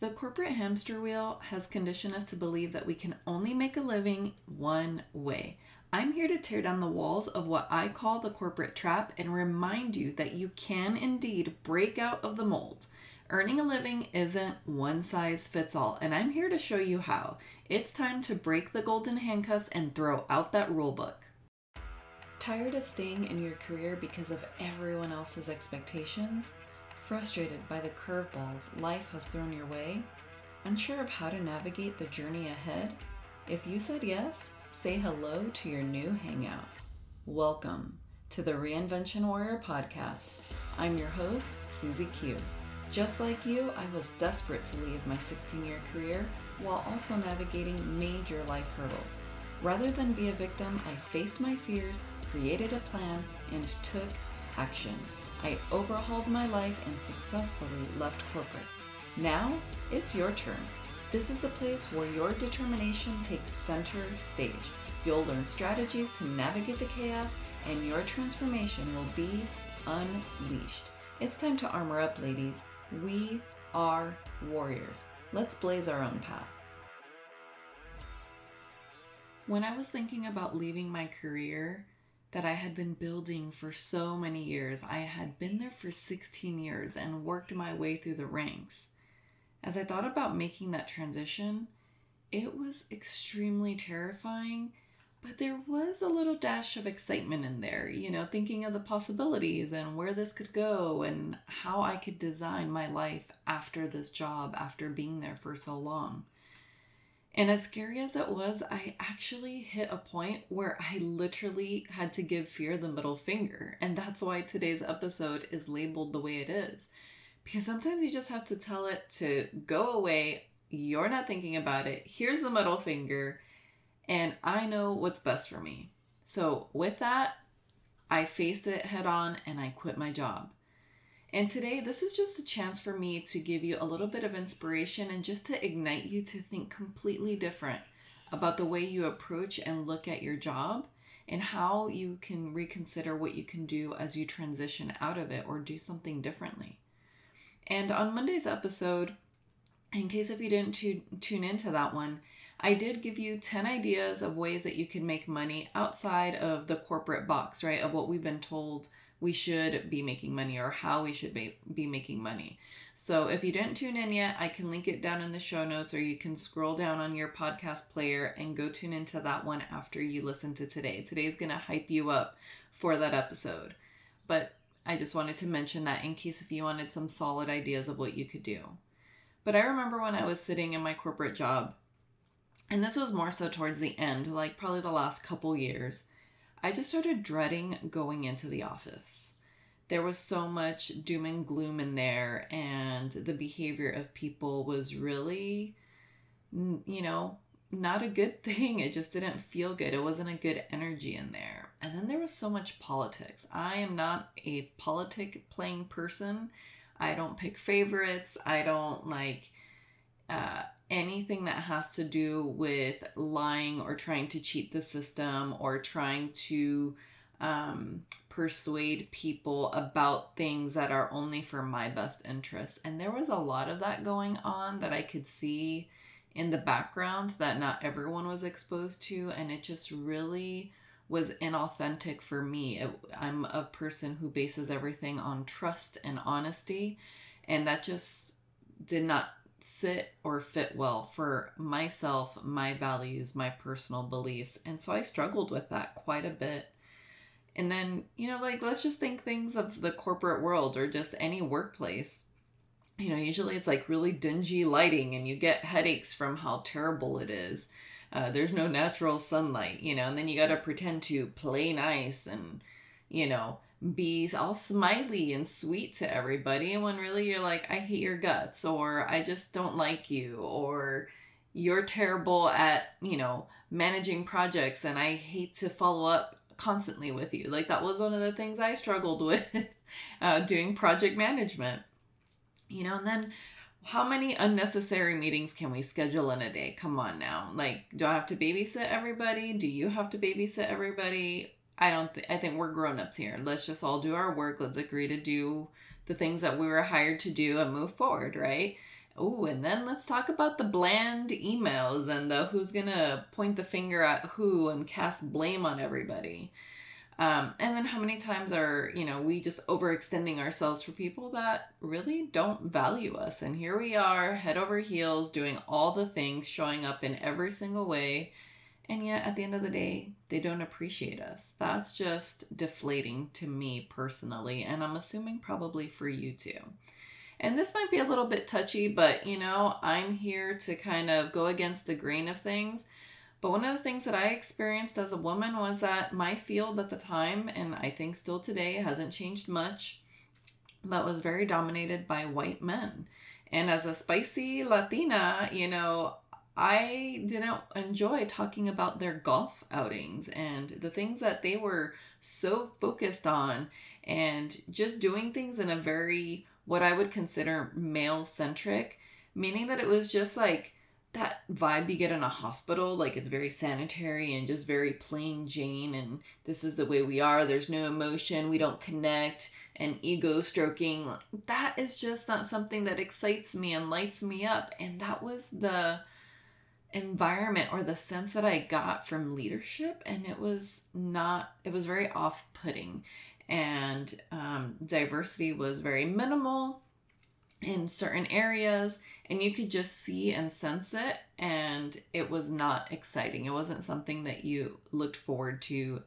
The corporate hamster wheel has conditioned us to believe that we can only make a living one way. I'm here to tear down the walls of what I call the corporate trap and remind you that you can indeed break out of the mold. Earning a living isn't one size fits all, and I'm here to show you how. It's time to break the golden handcuffs and throw out that rule book. Tired of staying in your career because of everyone else's expectations? Frustrated by the curveballs life has thrown your way? Unsure of how to navigate the journey ahead? If you said yes, say hello to your new hangout. Welcome to the Reinvention Warrior podcast. I'm your host, Susie Q. Just like you, I was desperate to leave my 16 year career while also navigating major life hurdles. Rather than be a victim, I faced my fears, created a plan, and took action. I overhauled my life and successfully left corporate. Now it's your turn. This is the place where your determination takes center stage. You'll learn strategies to navigate the chaos, and your transformation will be unleashed. It's time to armor up, ladies. We are warriors. Let's blaze our own path. When I was thinking about leaving my career, that I had been building for so many years. I had been there for 16 years and worked my way through the ranks. As I thought about making that transition, it was extremely terrifying, but there was a little dash of excitement in there, you know, thinking of the possibilities and where this could go and how I could design my life after this job, after being there for so long. And as scary as it was, I actually hit a point where I literally had to give fear the middle finger. And that's why today's episode is labeled the way it is. Because sometimes you just have to tell it to go away. You're not thinking about it. Here's the middle finger. And I know what's best for me. So, with that, I faced it head on and I quit my job. And today, this is just a chance for me to give you a little bit of inspiration and just to ignite you to think completely different about the way you approach and look at your job and how you can reconsider what you can do as you transition out of it or do something differently. And on Monday's episode, in case if you didn't tu- tune into that one, I did give you 10 ideas of ways that you can make money outside of the corporate box, right? Of what we've been told we should be making money or how we should be, be making money. So if you didn't tune in yet, I can link it down in the show notes or you can scroll down on your podcast player and go tune into that one after you listen to today. Today's going to hype you up for that episode. But I just wanted to mention that in case if you wanted some solid ideas of what you could do. But I remember when I was sitting in my corporate job, and this was more so towards the end, like probably the last couple years I just started dreading going into the office. There was so much doom and gloom in there, and the behavior of people was really, you know, not a good thing. It just didn't feel good. It wasn't a good energy in there. And then there was so much politics. I am not a politic playing person. I don't pick favorites. I don't like uh, anything that has to do with lying or trying to cheat the system or trying to um, persuade people about things that are only for my best interest. And there was a lot of that going on that I could see in the background that not everyone was exposed to. And it just really was inauthentic for me. I'm a person who bases everything on trust and honesty. And that just did not sit or fit well for myself, my values, my personal beliefs. And so I struggled with that quite a bit. And then, you know, like let's just think things of the corporate world or just any workplace. You know, usually it's like really dingy lighting and you get headaches from how terrible it is. Uh, there's no natural sunlight, you know, and then you got to pretend to play nice and, you know, be all smiley and sweet to everybody and when really you're like i hate your guts or i just don't like you or you're terrible at you know managing projects and i hate to follow up constantly with you. Like that was one of the things i struggled with uh, doing project management. You know and then how many unnecessary meetings can we schedule in a day? Come on now. Like do i have to babysit everybody? Do you have to babysit everybody I don't think I think we're grown-ups here. Let's just all do our work. Let's agree to do the things that we were hired to do and move forward, right? Oh, and then let's talk about the bland emails and the who's gonna point the finger at who and cast blame on everybody. Um, and then how many times are, you know, we just overextending ourselves for people that really don't value us? And here we are, head over heels, doing all the things, showing up in every single way. And yet at the end of the day, they don't appreciate us. That's just deflating to me personally. And I'm assuming probably for you too. And this might be a little bit touchy, but you know, I'm here to kind of go against the grain of things but one of the things that I experienced as a woman was that my field at the time, and I think still today, hasn't changed much, but was very dominated by white men. And as a spicy Latina, you know, I didn't enjoy talking about their golf outings and the things that they were so focused on and just doing things in a very, what I would consider male centric, meaning that it was just like, that vibe you get in a hospital like it's very sanitary and just very plain jane and this is the way we are there's no emotion we don't connect and ego stroking that is just not something that excites me and lights me up and that was the environment or the sense that i got from leadership and it was not it was very off-putting. And um, diversity was very minimal in certain areas and you could just see and sense it and it was not exciting. It wasn't something that you looked forward to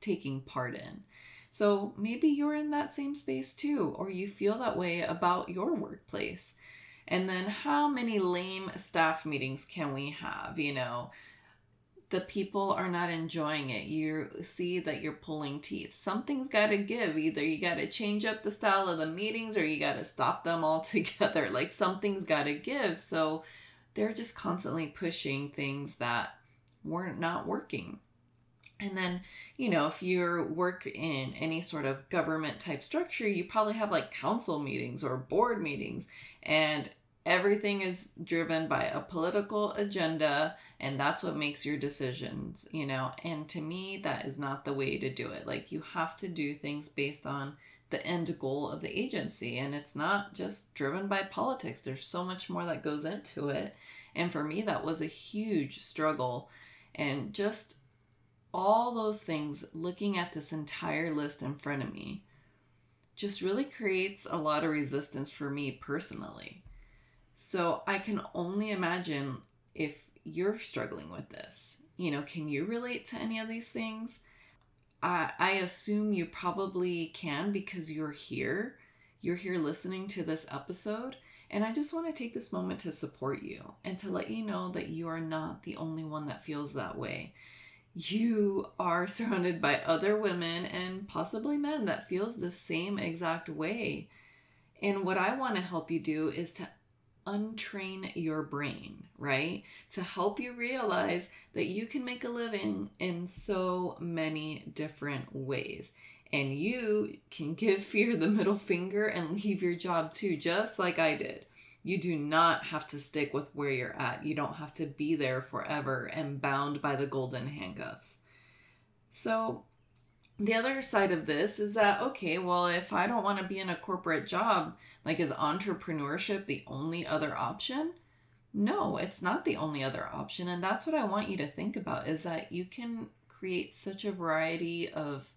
taking part in. So maybe you're in that same space too or you feel that way about your workplace and then how many lame staff meetings can we have you know the people are not enjoying it. You see that you're pulling teeth. Something's got to give. Either you got to change up the style of the meetings or you got to stop them altogether. Like something's got to give. So they're just constantly pushing things that weren't not working. And then, you know, if you work in any sort of government type structure, you probably have like council meetings or board meetings. And everything is driven by a political agenda and that's what makes your decisions you know? And to me that is not the way to do it. Like you have to do things based on the end goal of the agency and it's not just driven by politics. There's so much more that goes into it. And for me that was a huge struggle. And just all those things looking at this entire list in front of me just really creates a lot of resistance for me personally so I can only imagine if you're struggling with this. You know, can you relate to any of these things? I, I assume you probably can because you're here. You're here listening to this episode. And I just want to take this moment to support you and to let you know that you are not the only one that feels that way. You are surrounded by other women and possibly men that feels the same exact way. And what I want to help you do is to untrain your brain, right? To help you realize that you can make a living in so many different ways. And you can give fear the middle finger and leave your job too, just like I did. You do not have to stick with where you're at. You don't have to be there forever and bound by the golden handcuffs. So, the other side of this is that, okay, well, if I don't want to be in a corporate job, like, is entrepreneurship the only other option? No, it's not the only other option. And that's what I want you to think about is that you can create such a variety of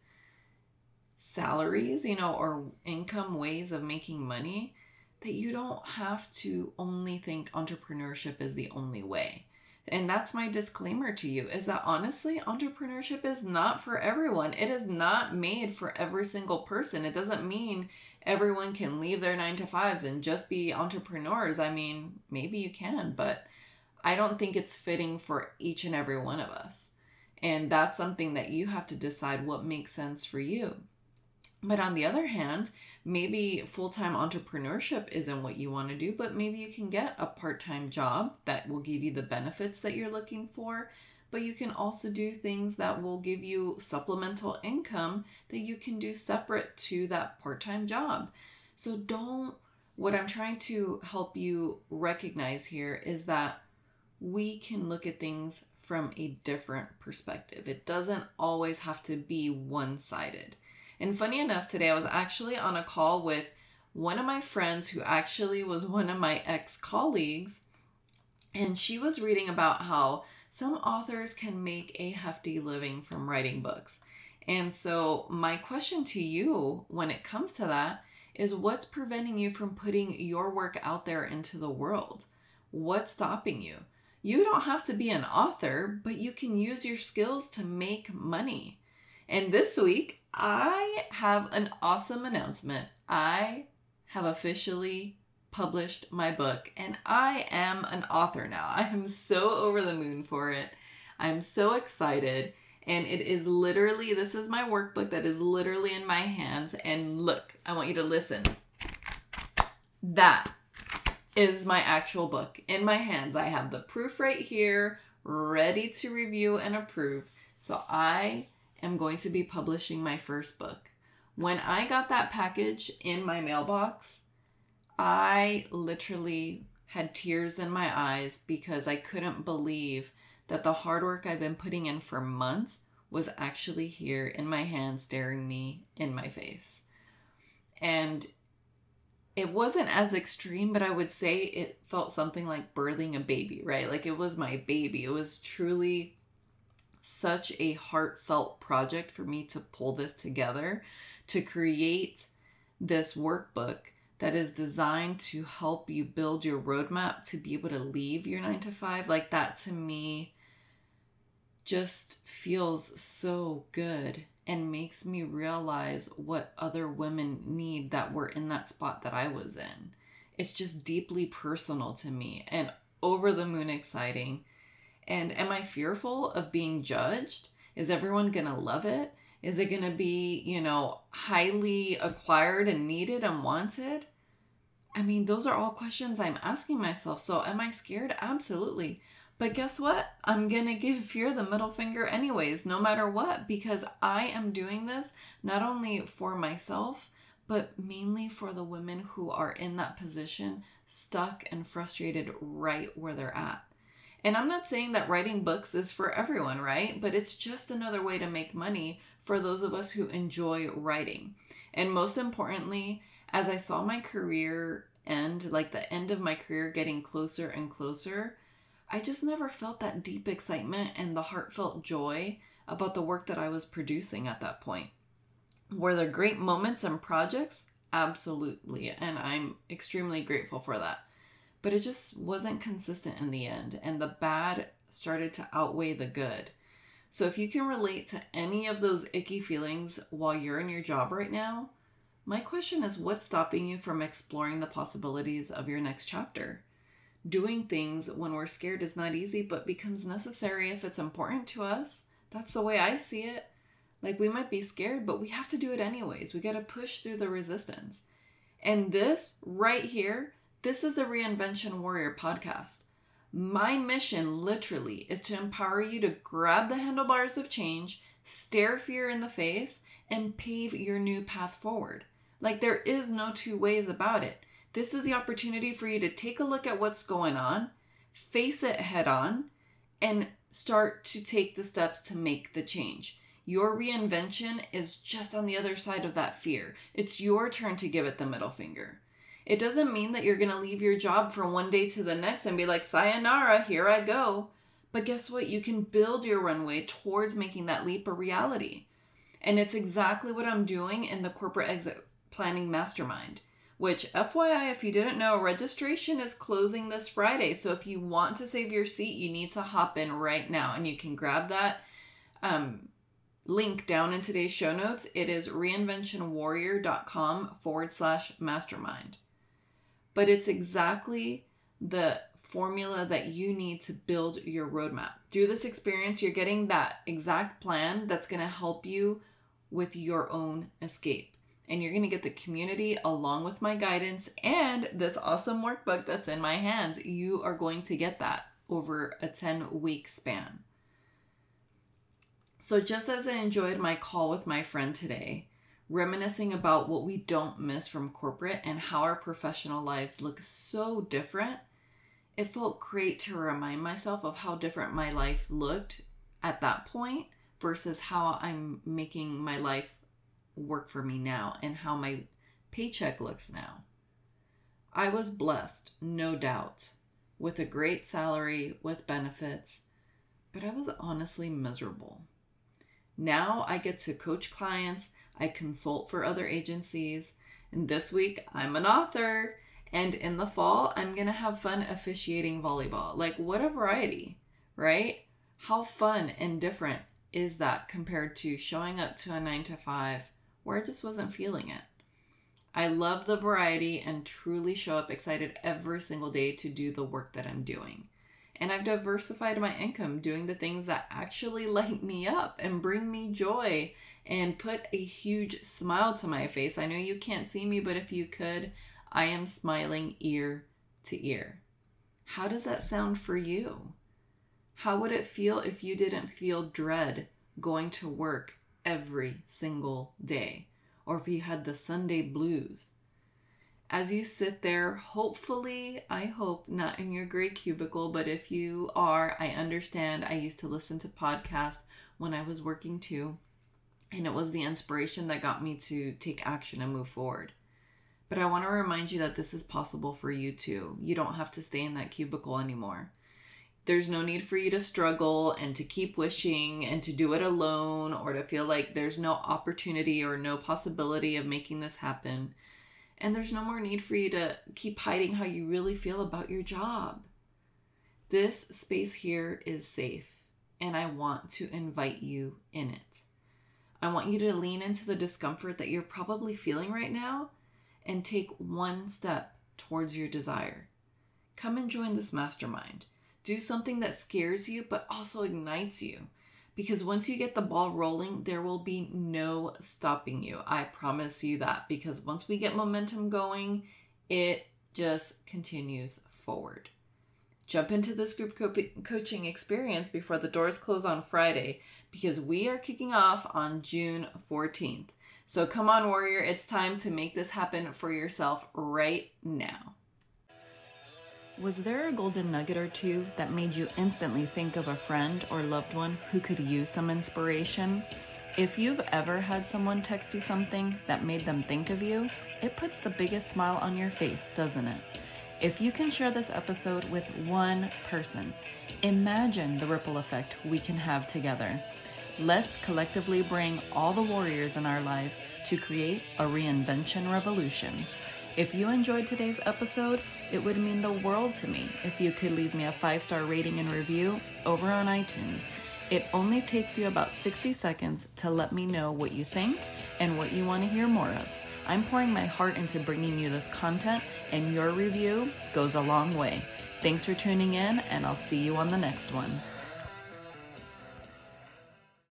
salaries, you know, or income ways of making money that you don't have to only think entrepreneurship is the only way. And that's my disclaimer to you is that honestly, entrepreneurship is not for everyone. It is not made for every single person. It doesn't mean everyone can leave their nine to fives and just be entrepreneurs. I mean, maybe you can, but I don't think it's fitting for each and every one of us. And that's something that you have to decide what makes sense for you. But on the other hand, maybe full time entrepreneurship isn't what you want to do, but maybe you can get a part time job that will give you the benefits that you're looking for. But you can also do things that will give you supplemental income that you can do separate to that part time job. So don't, what I'm trying to help you recognize here is that we can look at things from a different perspective. It doesn't always have to be one sided. And funny enough, today I was actually on a call with one of my friends who actually was one of my ex colleagues, and she was reading about how some authors can make a hefty living from writing books. And so, my question to you when it comes to that is what's preventing you from putting your work out there into the world? What's stopping you? You don't have to be an author, but you can use your skills to make money. And this week, I have an awesome announcement. I have officially published my book, and I am an author now. I am so over the moon for it. I'm so excited. And it is literally, this is my workbook that is literally in my hands. And look, I want you to listen. That is my actual book in my hands. I have the proof right here, ready to review and approve. So I am going to be publishing my first book. When I got that package in my mailbox, I literally had tears in my eyes because I couldn't believe that the hard work I've been putting in for months was actually here in my hand, staring me in my face. And it wasn't as extreme, but I would say it felt something like birthing a baby, right? Like it was my baby. It was truly such a heartfelt project for me to pull this together, to create this workbook that is designed to help you build your roadmap to be able to leave your nine to five. Like that to me just feels so good and makes me realize what other women need that were in that spot that I was in. It's just deeply personal to me and over the moon exciting. And am I fearful of being judged? Is everyone gonna love it? Is it gonna be, you know, highly acquired and needed and wanted? I mean, those are all questions I'm asking myself. So, am I scared? Absolutely. But guess what? I'm going to give fear the middle finger anyways, no matter what, because I am doing this not only for myself, but mainly for the women who are in that position, stuck and frustrated right where they're at. And I'm not saying that writing books is for everyone, right? But it's just another way to make money for those of us who enjoy writing. And most importantly, as I saw my career end, like the end of my career getting closer and closer, I just never felt that deep excitement and the heartfelt joy about the work that I was producing at that point. Were there great moments and projects? Absolutely. And I'm extremely grateful for that. But it just wasn't consistent in the end, and the bad started to outweigh the good. So if you can relate to any of those icky feelings while you're in your job right now, my question is what's stopping you from exploring the possibilities of your next chapter? doing things when we're scared is not easy, but becomes necessary if it's important to us. That's the way I see it. Like we might be scared, but we have to do it anyways. We got to push through the resistance. And this right here, this is the Reinvention Warrior podcast. My mission literally is to empower you to grab the handlebars of change, stare fear in the face, and pave your new path forward. Like there is no two ways about it. This is the opportunity for you to take a look at what's going on, face it head on, and start to take the steps to make the change. Your reinvention is just on the other side of that fear. It's your turn to give it the middle finger. It doesn't mean that you're going to leave your job from one day to the next and be like, sayonara, here I go. But guess what? You can build your runway towards making that leap a reality. And it's exactly what I'm doing in the corporate exit planning mastermind which FYI, if you didn't know, registration is closing this Friday. So if you want to save your seat, you need to hop in right now and you can grab that um, link down in today's show notes. It is reinventionwarrior.com forward slash mastermind. But it's exactly the formula that you need to build your roadmap. Through this experience, you're getting that exact plan that's going to help you with your own escape and you're going to get the community along with my guidance and this awesome workbook that's in my hands. You are going to get that over a 10 week span. So, just as I enjoyed my call with my friend today, reminiscing about what we don't miss from corporate and how our professional lives look so different, it felt great to remind myself of how different my life looked at that point versus how I'm making my life work for me now and how my paycheck looks now. I was blessed, no doubt, with a great salary, with benefits, but I was honestly miserable. Now I get to coach clients, I consult for other agencies, and this week I'm an author. And in the fall, I'm going to have fun officiating volleyball. Like, what a variety, right? How fun and different is that compared to showing up to a nine to five where I just wasn't feeling it? I love the variety and truly show up excited every single day to do the work that I'm doing. And I've diversified my income doing the things that actually light me up and bring me joy and put a huge smile to my face. I know you can't see me, but if you could, I am smiling ear to ear. How does that sound for you? How would it feel if you didn't feel dread going to work every single day? or if you had the Sunday blues. As you sit there, hopefully, I hope not in your gray cubicle, but if you are, I understand. I used to listen to podcasts when I was working too, and it was the inspiration that got me to take action and move forward. But I want to remind you that this is possible for you too. You don't have to stay in that cubicle anymore. There's no need for you to struggle and to keep wishing and to do it alone or to feel like there's no opportunity or no possibility of making this happen. And there's no more need for you to keep hiding how you really feel about your job. This space here is safe, and I want to invite you in it. I want you to lean into the discomfort that you're probably feeling right now and take one step towards your desire. Come and join this mastermind. Do something that scares you, but also ignites you. Because once you get the ball rolling, there will be no stopping you. I promise you that. Because once we get momentum going, it just continues forward. Jump into this group co- coaching experience before the doors close on Friday because we are kicking off on June 14th. So come on, Warrior, it's time to make this happen for yourself right now. Was there a golden nugget or two that made you instantly think of a friend or loved one who could use some inspiration? If you've ever had someone text you something that made them think of you, it puts the biggest smile on your face, doesn't it? If you can share this episode with one person, imagine the ripple effect we can have together. Let's collectively bring all the warriors in our lives to create a reinvention revolution. If you enjoyed today's episode, it would mean the world to me if you could leave me a five star rating and review over on iTunes. It only takes you about 60 seconds to let me know what you think and what you want to hear more of. I'm pouring my heart into bringing you this content, and your review goes a long way. Thanks for tuning in, and I'll see you on the next one.